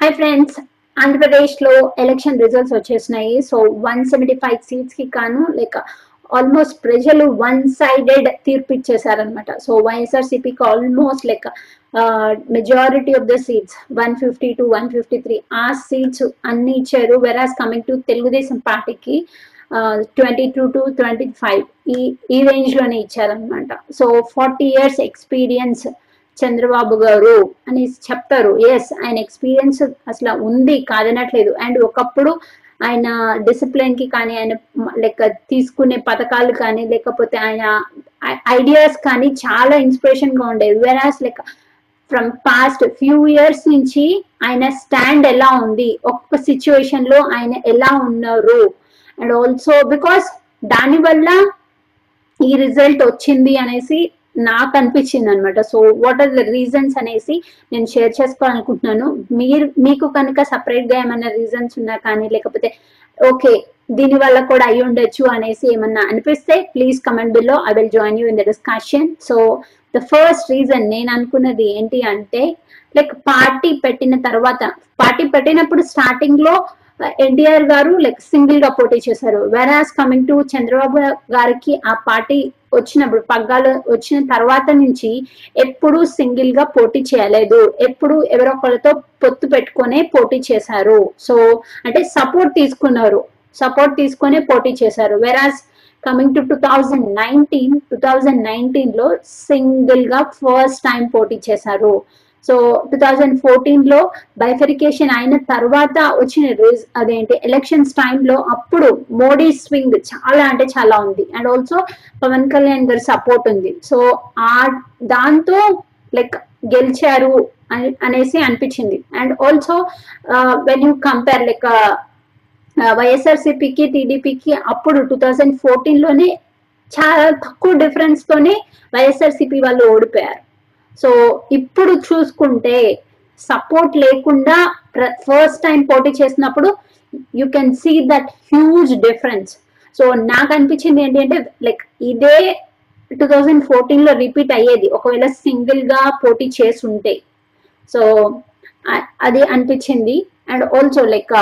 Hi friends ఆంధ్రప్రదేశ్లో election results వచ్చేసినాయి. So one seventy five సీట్స్కి కాను లైక్ ఆల్మోస్ట్ ప్రజలు వన్ సైడెడ్ తీర్పు ఇచ్చేసారనమాట సో వైఎస్ఆర్సీపీకి almost like majority of the seats one fifty to one fifty three ఆ సీట్స్ అన్ని ఇచ్చారు. వెరాస్ కమింగ్ టు తెలుగుదేశం పార్టీకి twenty two to twenty five ఈ ఈ రేంజ్లోనే ఇచ్చారనమాట so forty years experience Chandrababu గారు అని చెప్తారు. ఎస్ ఆయన ఎక్స్పీరియన్స్ అసలు ఉంది కాదనట్లేదు. అండ్ ఒకప్పుడు ఆయన డిసిప్లిన్కి కానీ ఆయన లెక్క తీసుకునే పథకాలు కానీ లేకపోతే ఆయన ఐడియాస్ కానీ చాలా ఇన్స్పిరేషన్గా ఉండేవి వెరాస్ లెక్క ఫ్రమ్ పాస్ట్ ఫ్యూ ఇయర్స్ నుంచి ఆయన స్టాండ్ ఎలా ఉంది? ఒక్క సిచ్యువేషన్లో ఆయన ఎలా ఉన్నారు? అండ్ ఆల్సో బికాస్ దానివల్ల ఈ రిజల్ట్ వచ్చింది అనేసి నాకు అనిపించింది అనమాట so what are the reasons అనేసి నేను షేర్ చేసుకోవాలనుకుంటున్నాను. మీరు మీకు కనుక సపరేట్గా ఏమైనా రీజన్స్ ఉన్నా కానీ లేకపోతే ఓకే దీని వల్ల కూడా అయి ఉండొచ్చు అనేసి ఏమన్నా అనిపిస్తే please comment below I will join you in the discussion so the first reason నేను అనుకున్నది ఏంటి అంటే లైక్ పార్టీ పెట్టిన తర్వాత పార్టీ పెట్టినప్పుడు స్టార్టింగ్లో uh, ఎన్టీఆర్ గారు లైక్ సింగిల్గా పోటీ చేశారు. వెరాస్ కమింగ్ టు చంద్రబాబు గారికి ఆ పార్టీ వచ్చినప్పుడు పగ్గాలు వచ్చిన తర్వాత నుంచి ఎప్పుడు సింగిల్గా పోటీ చేయలేదు. ఎప్పుడు ఎవరొకరితో పొత్తు పెట్టుకునే పోటీ చేశారు. సో అంటే సపోర్ట్ తీసుకున్నారు. సపోర్ట్ తీసుకునే పోటీ చేశారు. వెరాజ్ coming to two thousand nineteen two thousand నైన్టీన్లో సింగిల్గా ఫస్ట్ టైం పోటీ చేశారు. సో టూ థౌజండ్ ఫోర్టీన్లో బైఫరికేషన్ అయిన తర్వాత వచ్చిన రిజ్ అదేంటి ఎలక్షన్స్ టైంలో అప్పుడు మోడీ స్వింగ్ చాలా అంటే చాలా ఉంది. అండ్ ఆల్సో పవన్ కళ్యాణ్ గారి సపోర్ట్ ఉంది. సో ఆ దాంతో లైక్ గెలిచారు అనేసి అనిపించింది. And also when you compare like వైఎస్ఆర్సిపికి టీడీపీకి అప్పుడు టూ థౌజండ్ ఫోర్టీన్లోనే చాలా తక్కువ డిఫరెన్స్ తోనే వైఎస్ఆర్సిపి వాళ్ళు ఓడిపోయారు. సో ఇప్పుడు చూసుకుంటే సపోర్ట్ లేకుండా ఫస్ట్ టైం పోటీ చేసినప్పుడు you can see that huge difference so నాకు అనిపించింది ఏంటి అంటే లైక్ ఇదే టూ థౌజండ్ ఫోర్టీన్లో రిపీట్ అయ్యేది. ఒకవేళ సింగిల్గా పోటీ చేసి ఉంటే సో అది అనిపించింది. అండ్ ఆల్సో లైక్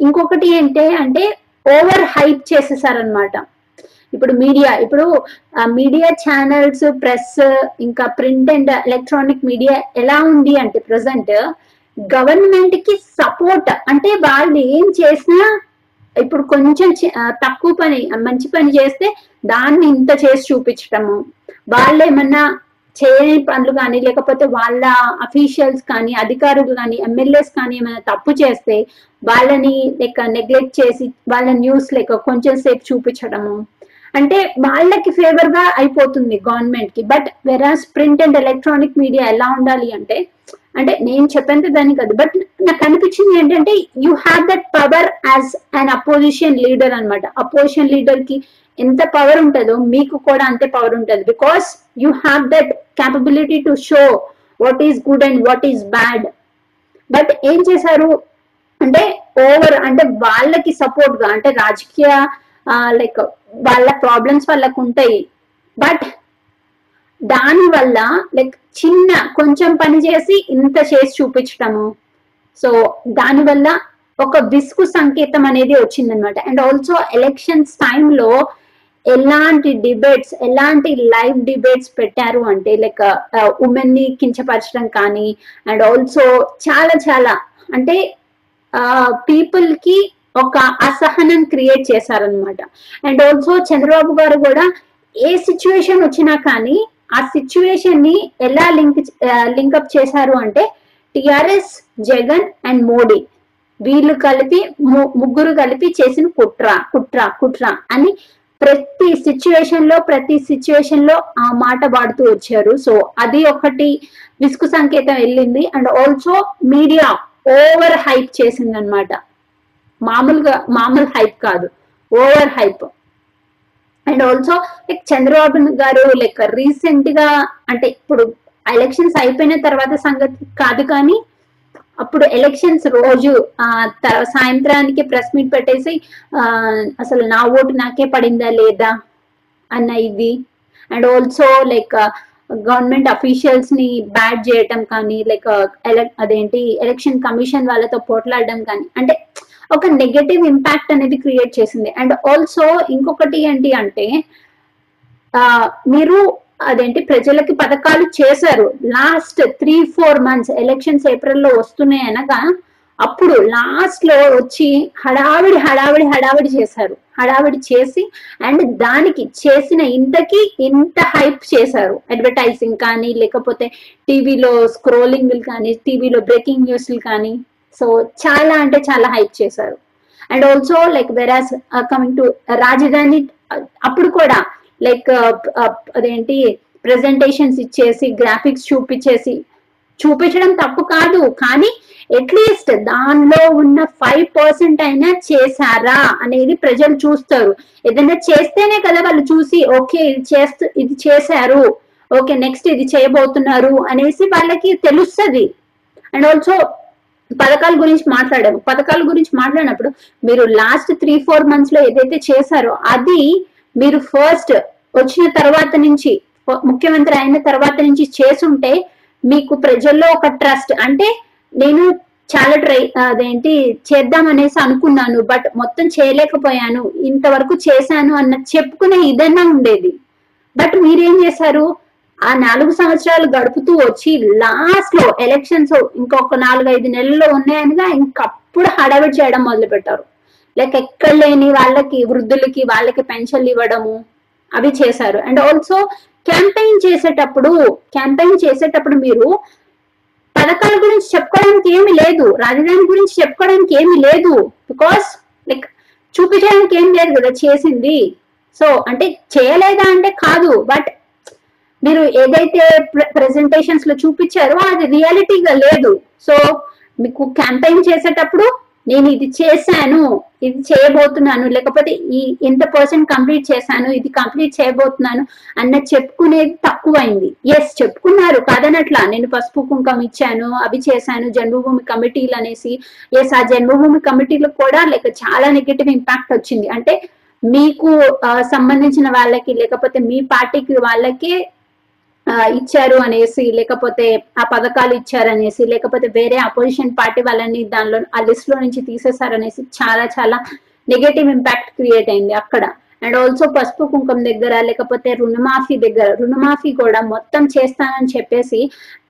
ఇంకొకటి ఏంటి అంటే ఓవర్ హైప్ చేసేసారనమాట ఇప్పుడు మీడియా ఇప్పుడు మీడియా ఛానల్స్ ప్రెస్ ఇంకా ప్రింట్ అండ్ ఎలక్ట్రానిక్ మీడియా ఎలా ఉంది అంటే ప్రజెంట్ గవర్నమెంట్కి సపోర్ట్ అంటే వాళ్ళు ఏం చేసినా ఇప్పుడు కొంచెం తక్కువ పని మంచి పని చేస్తే దాన్ని ఇంత చేసి చూపించటము వాళ్ళు ఏమన్నా చేయని పనులు కానీ లేకపోతే వాళ్ళ అఫీషియల్స్ కానీ అధికారులు కానీ ఎమ్మెల్యేస్ కానీ ఏమైనా తప్పు చేస్తే వాళ్ళని లెక్క నెగ్లెక్ట్ చేసి వాళ్ళ న్యూస్ లెక్క కొంచెం సేపు చూపించడము. అంటే వాళ్ళకి ఫేవర్గా అయిపోతుంది గవర్నమెంట్కి. But whereas print and electronic media ఎలా ఉండాలి అంటే అంటే నేను చెప్పేంత దాని కాదు. బట్ నాకు అనిపించింది ఏంటంటే you have that power as an opposition leader అనమాట అపోజిషన్ లీడర్కి ఎంత పవర్ ఉంటుందో మీకు కూడా అంతే పవర్ ఉంటుంది. Because you have that capability to show what is good and what is bad but ఏం చేశారు? అంటే ఓవర్ అంటే వాళ్ళకి సపోర్ట్గా అంటే రాజకీయ లైక్ వాళ్ళ ప్రాబ్లమ్స్ వాళ్ళకు ఉంటాయి బట్ దాని వల్ల లైక్ చిన్న కొంచెం పని చేసి ఇంత చేసి చూపించటము. సో దానివల్ల ఒక విసుగు సంకేతం అనేది వచ్చిందనమాట అండ్ ఆల్సో ఎలక్షన్స్ టైంలో ఎలాంటి డిబేట్స్ ఎలాంటి లైవ్ డిబేట్స్ పెట్టారు అంటే లైక్ ఉమెన్ని కించపరచడం కానీ అండ్ ఆల్సో చాలా చాలా అంటే పీపుల్కి ఒక అసహనం క్రియేట్ చేశారనమాట అండ్ ఆల్సో చంద్రబాబు గారు కూడా ఏ సిచ్యువేషన్ వచ్చినా కానీ ఆ సిచ్యువేషన్ని ఎలా లింక్ లింకప్ చేశారు అంటే టిఆర్ఎస్ జగన్ అండ్ మోడీ వీళ్ళు కలిపి ముగ్గురు కలిపి చేసిన కుట్ర కుట్ర కుట్ర అని ప్రతి సిచ్యువేషన్లో ప్రతి సిచ్యువేషన్లో ఆ మాట పాడుతూ వచ్చారు. సో అది ఒకటి విసుగు సంకేతం వెళ్ళింది. And also media over hype చేసింది అనమాట మామూలుగా మామూలు హైప్ కాదు. Over hype and also like Chandrababu garu like రీసెంట్గా అంటే ఇప్పుడు ఎలక్షన్స్ అయిపోయిన తర్వాత సంగతి కాదు కానీ అప్పుడు ఎలక్షన్స్ రోజు సాయంత్రానికి ప్రెస్ మీట్ పెట్టేసి అసలు నా ఓటు నాకే పడిందా లేదా అన్న ఇది. అండ్ ఆల్సో లైక్ గవర్నమెంట్ అఫీషియల్స్ని బ్యాడ్ చేయటం కానీ లైక్ అదేంటి ఎలక్షన్ కమిషన్ వాళ్ళతో పోట్లాడడం కానీ అంటే ఒక నెగటివ్ ఇంపాక్ట్ అనేది క్రియేట్ చేసింది. అండ్ ఆల్సో ఇంకొకటి ఏంటి అంటే మీరు అదేంటి ప్రజలకి పథకాలు చేశారు. Last three four months elections ఏప్రిల్లో వస్తున్నాయి అనగా అప్పుడు లాస్ట్లో వచ్చి హడావిడి హడావిడి హడావిడి చేశారు. హడావిడి చేసి అండ్ దానికి చేసిన ఇంతకి ఇంత హైప్ చేశారు. అడ్వర్టైజింగ్ కానీ లేకపోతే టీవీలో స్క్రోలింగ్ కానీ టీవీలో బ్రేకింగ్ న్యూస్లు కానీ. సో చాలా అంటే చాలా హైప్ చేశారు. And also like whereas coming to రాజధాని uh, అప్పుడు కూడా లైక్ uh, uh, అదేంటి ప్రెజెంటేషన్స్ ఇచ్చేసి గ్రాఫిక్స్ చూపించేసి చూపించడం తప్పు కాదు. కానీ అట్లీస్ట్ దానిలో ఉన్న ఫైవ్ పర్సెంట్ అయినా చేశారా అనేది ప్రజలు చూస్తారు. ఏదైనా చేస్తేనే కదా వాళ్ళు చూసి ఓకే ఇది చేస్తూ ఇది చేశారు. ఓకే నెక్స్ట్ ఇది చేయబోతున్నారు. అనేసి వాళ్ళకి తెలుస్తుంది. అండ్ ఆల్సో పథకాల గురించి మాట్లాడాము. పథకాల గురించి మాట్లాడినప్పుడు మీరు లాస్ట్ త్రీ ఫోర్ మంత్స్లో ఏదైతే చేశారో అది మీరు ఫస్ట్ వచ్చిన తర్వాత నుంచి ముఖ్యమంత్రి అయిన తర్వాత నుంచి చేసుంటే మీకు ప్రజల్లో ఒక ట్రస్ట్ అంటే నేను చాలా ట్రై అదేంటి చేద్దాం అనేసి అనుకున్నాను బట్ మొత్తం చేయలేకపోయాను ఇంతవరకు చేశాను అన్న చెప్పుకునే ఇదన్నా ఉండేది. బట్ మీరేం చేశారు? ఆ నాలుగు సంవత్సరాలు గడుపుతూ వచ్చి లాస్ట్లో ఎలక్షన్స్ ఇంకొక నాలుగు ఐదు నెలల్లో ఉన్నాయనిగా ఇంకప్పుడు హడావిడి చేయడం మొదలు పెట్టారు లైక్ ఎక్కడ లేని వాళ్ళకి వృద్ధులకి వాళ్ళకి పెన్షన్లు ఇవ్వడము అవి చేశారు. అండ్ ఆల్సో క్యాంపెయిన్ చేసేటప్పుడు క్యాంపెయిన్ చేసేటప్పుడు మీరు పథకాల గురించి చెప్పుకోవడానికి ఏమి లేదు. రాజధాని గురించి చెప్పుకోవడానికి ఏమి లేదు. బికాస్ లైక్ చూపించడానికి ఏం లేదు కదా చేసింది. సో అంటే చేయలేదా అంటే కాదు. బట్ మీరు ఏదైతే ప్రెజెంటేషన్స్లో చూపించారో అది రియాలిటీగా లేదు. సో మీకు క్యాంపెయిన్ చేసేటప్పుడు నేను ఇది చేశాను ఇది చేయబోతున్నాను లేకపోతే ఈ ఇంత పర్సెంట్ కంప్లీట్ చేశాను ఇది కంప్లీట్ చేయబోతున్నాను అన్న చెప్పుకునేది తక్కువైంది. ఎస్ చెప్పుకున్నారు కాదనట్లా. నేను పసుపు కుంకం ఇచ్చాను అవి చేశాను జన్మభూమి కమిటీలు అనేసి. ఎస్ ఆ జన్మభూమి కమిటీలకు కూడా లైక్ చాలా నెగిటివ్ ఇంపాక్ట్ వచ్చింది. అంటే మీకు సంబంధించిన వాళ్ళకి లేకపోతే మీ పార్టీకి వాళ్ళకి ఇచ్చారు అనేసి లేకపోతే ఆ పథకాలు ఇచ్చారనేసి లేకపోతే వేరే అపోజిషన్ పార్టీ వాళ్ళని దానిలో ఆ లిస్ట్లో నుంచి తీసేశారనేసి చాలా చాలా నెగటివ్ ఇంపాక్ట్ క్రియేట్ అయింది అక్కడ. అండ్ ఆల్సో పసుపు కుంకుమ దగ్గర లేకపోతే రుణమాఫీ దగ్గర రుణమాఫీ కూడా మొత్తం చేస్తానని చెప్పేసి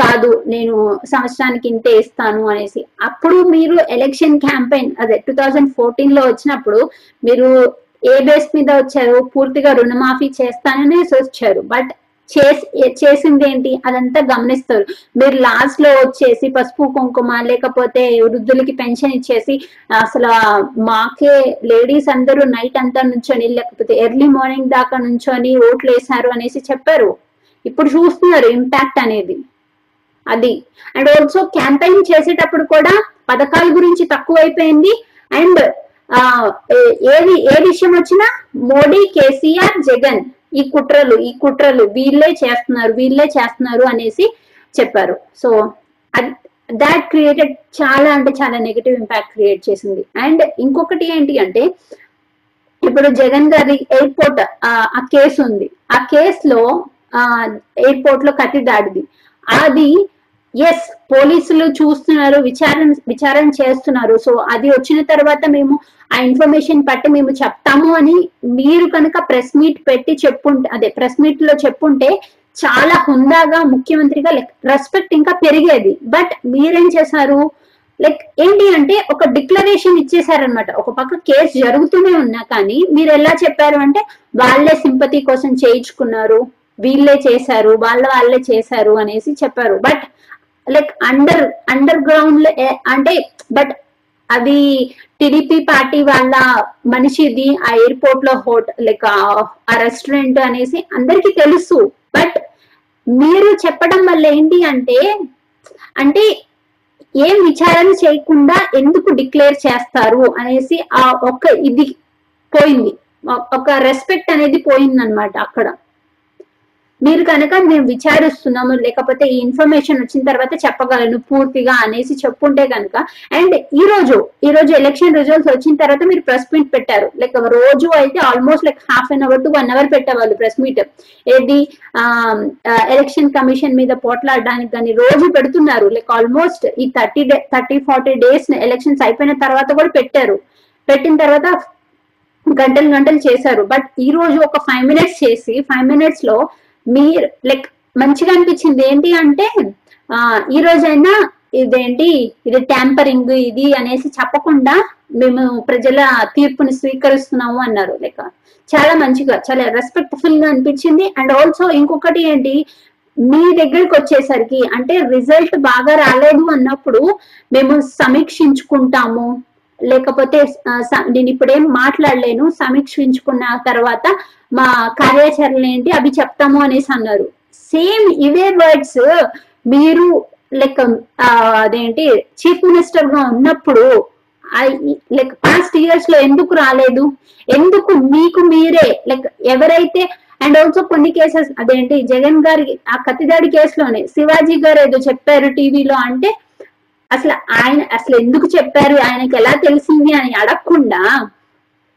కాదు నేను సంవత్సరానికి ఇంతే ఇస్తాను అనేసి. అప్పుడు మీరు ఎలక్షన్ క్యాంపెయిన్ అదే టూ థౌజండ్ ఫోర్టీన్లో వచ్చినప్పుడు మీరు ఏ బేస్ మీద వచ్చారు? పూర్తిగా రుణమాఫీ చేస్తాననే వచ్చారు. బట్ చేసి చేసింది ఏంటి అదంతా గమనిస్తారు. మీరు లాస్ట్లో వచ్చేసి పసుపు కుంకుమ లేకపోతే వృద్ధులకి పెన్షన్ ఇచ్చేసి అసలు మాకే లేడీస్ అందరూ నైట్ అంతా నుంచొని లేకపోతే ఎర్లీ మార్నింగ్ దాకా నుంచొని ఓట్లు వేశారు అనేసి చెప్పారు. ఇప్పుడు చూస్తున్నారు ఇంపాక్ట్ అనేది. అది. అండ్ ఆల్సో క్యాంపెయిన్ చేసేటప్పుడు కూడా పథకాల గురించి తక్కువైపోయింది. అండ్ ఏది ఏ విషయం వచ్చినా మోడీ కేసీఆర్ జగన్ ఈ కుట్రలు ఈ కుట్రలు వీళ్ళే చేస్తున్నారు వీళ్ళే చేస్తున్నారు అనేసి చెప్పారు. సో దాట్ క్రియేటెడ్ చాలా అంటే చాలా నెగిటివ్ ఇంపాక్ట్ క్రియేట్ చేసింది. అండ్ ఇంకొకటి ఏంటి అంటే ఇప్పుడు జగన్ గారి ఎయిర్పోర్ట్ ఆ కేసు ఉంది. ఆ కేసులో ఎయిర్పోర్ట్లో కత్తి దాడిది అది ఎస్ పోలీసులు చూస్తున్నారు విచారణ విచారణ చేస్తున్నారు. సో అది వచ్చిన తర్వాత మేము ఆ ఇన్ఫర్మేషన్ పట్టి మేము చెప్తాము అని మీరు కనుక ప్రెస్ మీట్ పెట్టి చెప్పుంటే అదే ప్రెస్ మీట్లో చెప్పుంటే చాలా హుందాగా ముఖ్యమంత్రిగా లైక్ రెస్పెక్ట్ ఇంకా పెరిగేది. బట్ మీరేం చేశారు? లైక్ ఏంటి అంటే ఒక డిక్లరేషన్ ఇచ్చేసారనమాట ఒక పక్క కేసు జరుగుతూనే ఉన్నా కానీ మీరు ఎలా చెప్పారు అంటే వాళ్ళే సింపతి కోసం చేయించుకున్నారు వీళ్ళే చేశారు వాళ్ళ వాళ్ళే చేశారు అనేసి చెప్పారు. But like under underground అంటే బట్ అది టీడీపీ పార్టీ వాళ్ళ మనిషిది ఆ ఎయిర్పోర్ట్లో హోటల్ లైక్ ఆ రెస్టారెంట్ అనేసి అందరికి తెలుసు. బట్ మీరు చెప్పడం వల్ల ఏంటి అంటే అంటే ఏం విచారణ చేయకుండా ఎందుకు డిక్లేర్ చేస్తారు అనేసి ఆ ఒక ఇది పోయింది. ఒక రెస్పెక్ట్ అనేది పోయింది అనమాట అక్కడ. మీరు కనుక మేము విచారిస్తున్నాము లేకపోతే ఈ ఇన్ఫర్మేషన్ వచ్చిన తర్వాత చెప్పగలను పూర్తిగా అనేసి చెప్పుంటే కనుక అండ్ ఈ రోజు ఈ రోజు ఎలక్షన్ రిజల్ట్స్ వచ్చిన తర్వాత మీరు ప్రెస్ మీట్ పెట్టారు. లైక్ రోజు అయితే almost like half an hour to one hour పెట్టేవాళ్ళు ప్రెస్ మీట్. ఏది? ఎలక్షన్ కమిషన్ మీద పోట్లాడడానికి కానీ రోజు పెడుతున్నారు. లైక్ ఆల్మోస్ట్ ఈ thirty day thirty forty days elections అయిపోయిన తర్వాత కూడా పెట్టారు. పెట్టిన తర్వాత గంటలు గంటలు చేశారు. బట్ ఈ రోజు ఒక ఫైవ్ మినిట్స్ చేసి ఫైవ్ మినిట్స్లో మీరు లైక్ మంచిగా అనిపించింది ఏంటి అంటే ఆ ఈ రోజైనా ఇదేంటి ఇది ట్యాంపరింగ్ ఇది అనేసి చెప్పకుండా మేము ప్రజల తీర్పుని స్వీకరిస్తున్నాము అన్నారు. లైక్ చాలా మంచిగా చాలా రెస్పెక్ట్ఫుల్గా అనిపించింది. అండ్ ఆల్సో ఇంకొకటి ఏంటి మీ దగ్గరికి వచ్చేసరికి అంటే రిజల్ట్ బాగా రాలేదు అన్నప్పుడు మేము సమీక్షించుకుంటాము. లేకపోతే నేను ఇప్పుడేం మాట్లాడలేను సమీక్షించుకున్న తర్వాత మా కార్యాచరణ ఏంటి అవి చెప్తాము అనేసి అన్నారు. సేమ్ ఇవే వర్డ్స్ మీరు లైక్ అదేంటి చీఫ్ మినిస్టర్గా ఉన్నప్పుడు లైక్ పాస్ట్ ఇయర్స్లో ఎందుకు రాలేదు? ఎందుకు మీకు మీరే లైక్ ఎవరైతే అండ్ ఆల్సో కొన్ని కేసెస్ అదేంటి జగన్ గారి ఆ కత్తిదాడి కేసులోనే శివాజీ గారు ఏదో చెప్పారు టీవీలో అంటే అసలు ఆయన అసలు ఎందుకు చెప్పారు? ఆయనకి ఎలా తెలిసింది అని అడగకుండా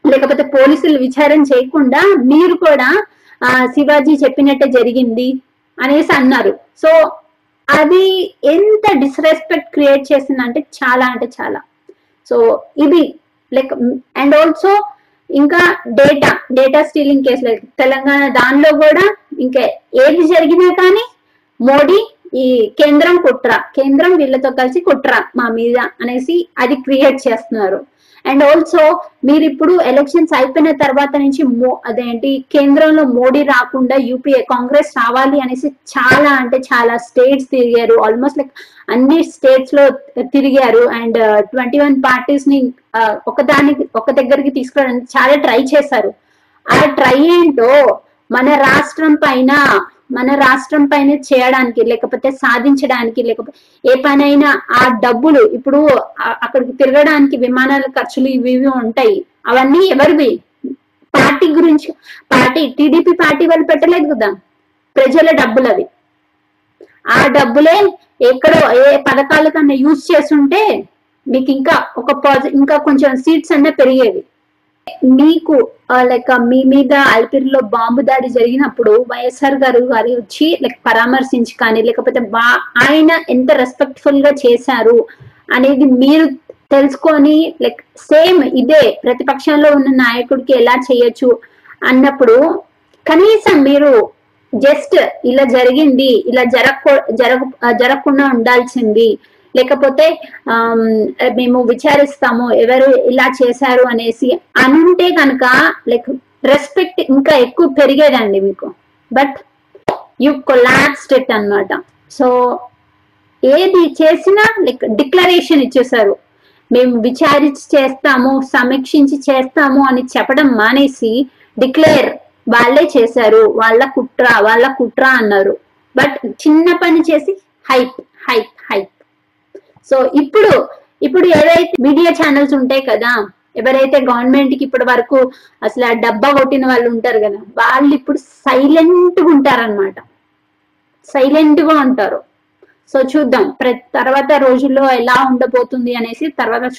లేకపోతే పోలీసులు విచారణ చేయకుండా మీరు కూడా ఆ శివాజీ చెప్పినట్టే జరిగింది అనేసి అన్నారు. సో అది ఎంత డిస్రెస్పెక్ట్ క్రియేట్ చేసిందంటే చాలా అంటే చాలా. సో ఇది లైక్ అండ్ ఆల్సో ఇంకా డేటా డేటా స్టీలింగ్ కేసులు తెలంగాణ దానిలో కూడా ఇంకా ఏది జరిగినా కానీ మోడీ ఈ కేంద్రం కుట్ర కేంద్రం వీళ్ళతో కలిసి కుట్ర మా మీద అనేసి అది క్రియేట్ చేస్తున్నారు. అండ్ ఆల్సో మీరు ఇప్పుడు ఎలక్షన్స్ అయిపోయిన తర్వాత నుంచి మో అదేంటి కేంద్రంలో మోడీ రాకుండా యూపీఏ కాంగ్రెస్ రావాలి అనేసి చాలా అంటే చాలా స్టేట్స్ తిరిగారు. ఆల్మోస్ట్ లైక్ అన్ని స్టేట్స్లో తిరిగారు. అండ్ ట్వంటీ వన్ పార్టీస్ని uh, ఒకదానికి ఒక దగ్గరికి తీసుకురావడానికి చాలా ట్రై చేశారు. ఆ ట్రై ఏంటో మన రాష్ట్రం పైన మన రాష్ట్రం పైన చేయడానికి లేకపోతే సాధించడానికి లేకపోతే ఏ పనైనా ఆ డబ్బులు ఇప్పుడు అక్కడికి తిరగడానికి విమానాల ఖర్చులు ఇవి ఇవి ఉంటాయి. అవన్నీ ఎవరివి? పార్టీ గురించి పార్టీ టీడీపీ పార్టీ వాళ్ళు పెట్టలేదు కదా? ప్రజల డబ్బులు అవి ఆ డబ్బులే ఎక్కడో ఏ పథకాల కన్నా యూజ్ చేస్తుంటే మీకు ఇంకా ఒక పాజి ఇంకా కొంచెం సీట్స్ అన్న పెరిగేవి. మీకు లైక్ మీ మీద అల్పిరిలో బాంబు దాడి జరిగినప్పుడు వైఎస్ఆర్ గారు గారి వచ్చి లైక్ పరామర్శించి కానీ లేకపోతే బా ఆయన ఎంత రెస్పెక్ట్ఫుల్గా చేశారు అనేది మీరు తెలుసుకొని లైక్ సేమ్ ఇదే ప్రతిపక్షంలో ఉన్న నాయకుడికి ఎలా చేయొచ్చు అన్నప్పుడు కనీసం మీరు జస్ట్ ఇలా జరిగింది ఇలా జరగ జరగ జరగకుండా ఉండాల్సింది. లేకపోతే మేము విచారిస్తాము ఎవరు ఇలా చేశారు అనేసి అనుంటే కనుక లైక్ రెస్పెక్ట్ ఇంకా ఎక్కువ పెరిగేదండి మీకు. బట్ యు కొలాప్స్డ్ ఇట్ అన్నమాట. సో ఏది చేసినా లైక్ డిక్లరేషన్ ఇచ్చేసారు మేము విచారించి చేస్తాము సమీక్షించి చేస్తాము అని చెప్పడం మానేసి డిక్లేర్ వాళ్ళే చేశారు. వాళ్ళ కుట్ర వాళ్ళ కుట్ర అన్నారు. బట్ చిన్న పని చేసి హైప్ హైప్ హైప్ సో ఇప్పుడు ఇప్పుడు ఏదైతే మీడియా ఛానల్స్ ఉంటాయి కదా ఎవరైతే గవర్నమెంట్కి ఇప్పటి వరకు అసలు ఆ డబ్బా కొట్టిన వాళ్ళు ఉంటారు కదా వాళ్ళు ఇప్పుడు సైలెంట్గా ఉంటారన్నమాట. సైలెంట్గా ఉంటారు. సో చూద్దాం ప్ర- తర్వాత రోజుల్లో ఎలా ఉండబోతుంది అనేసి తర్వాత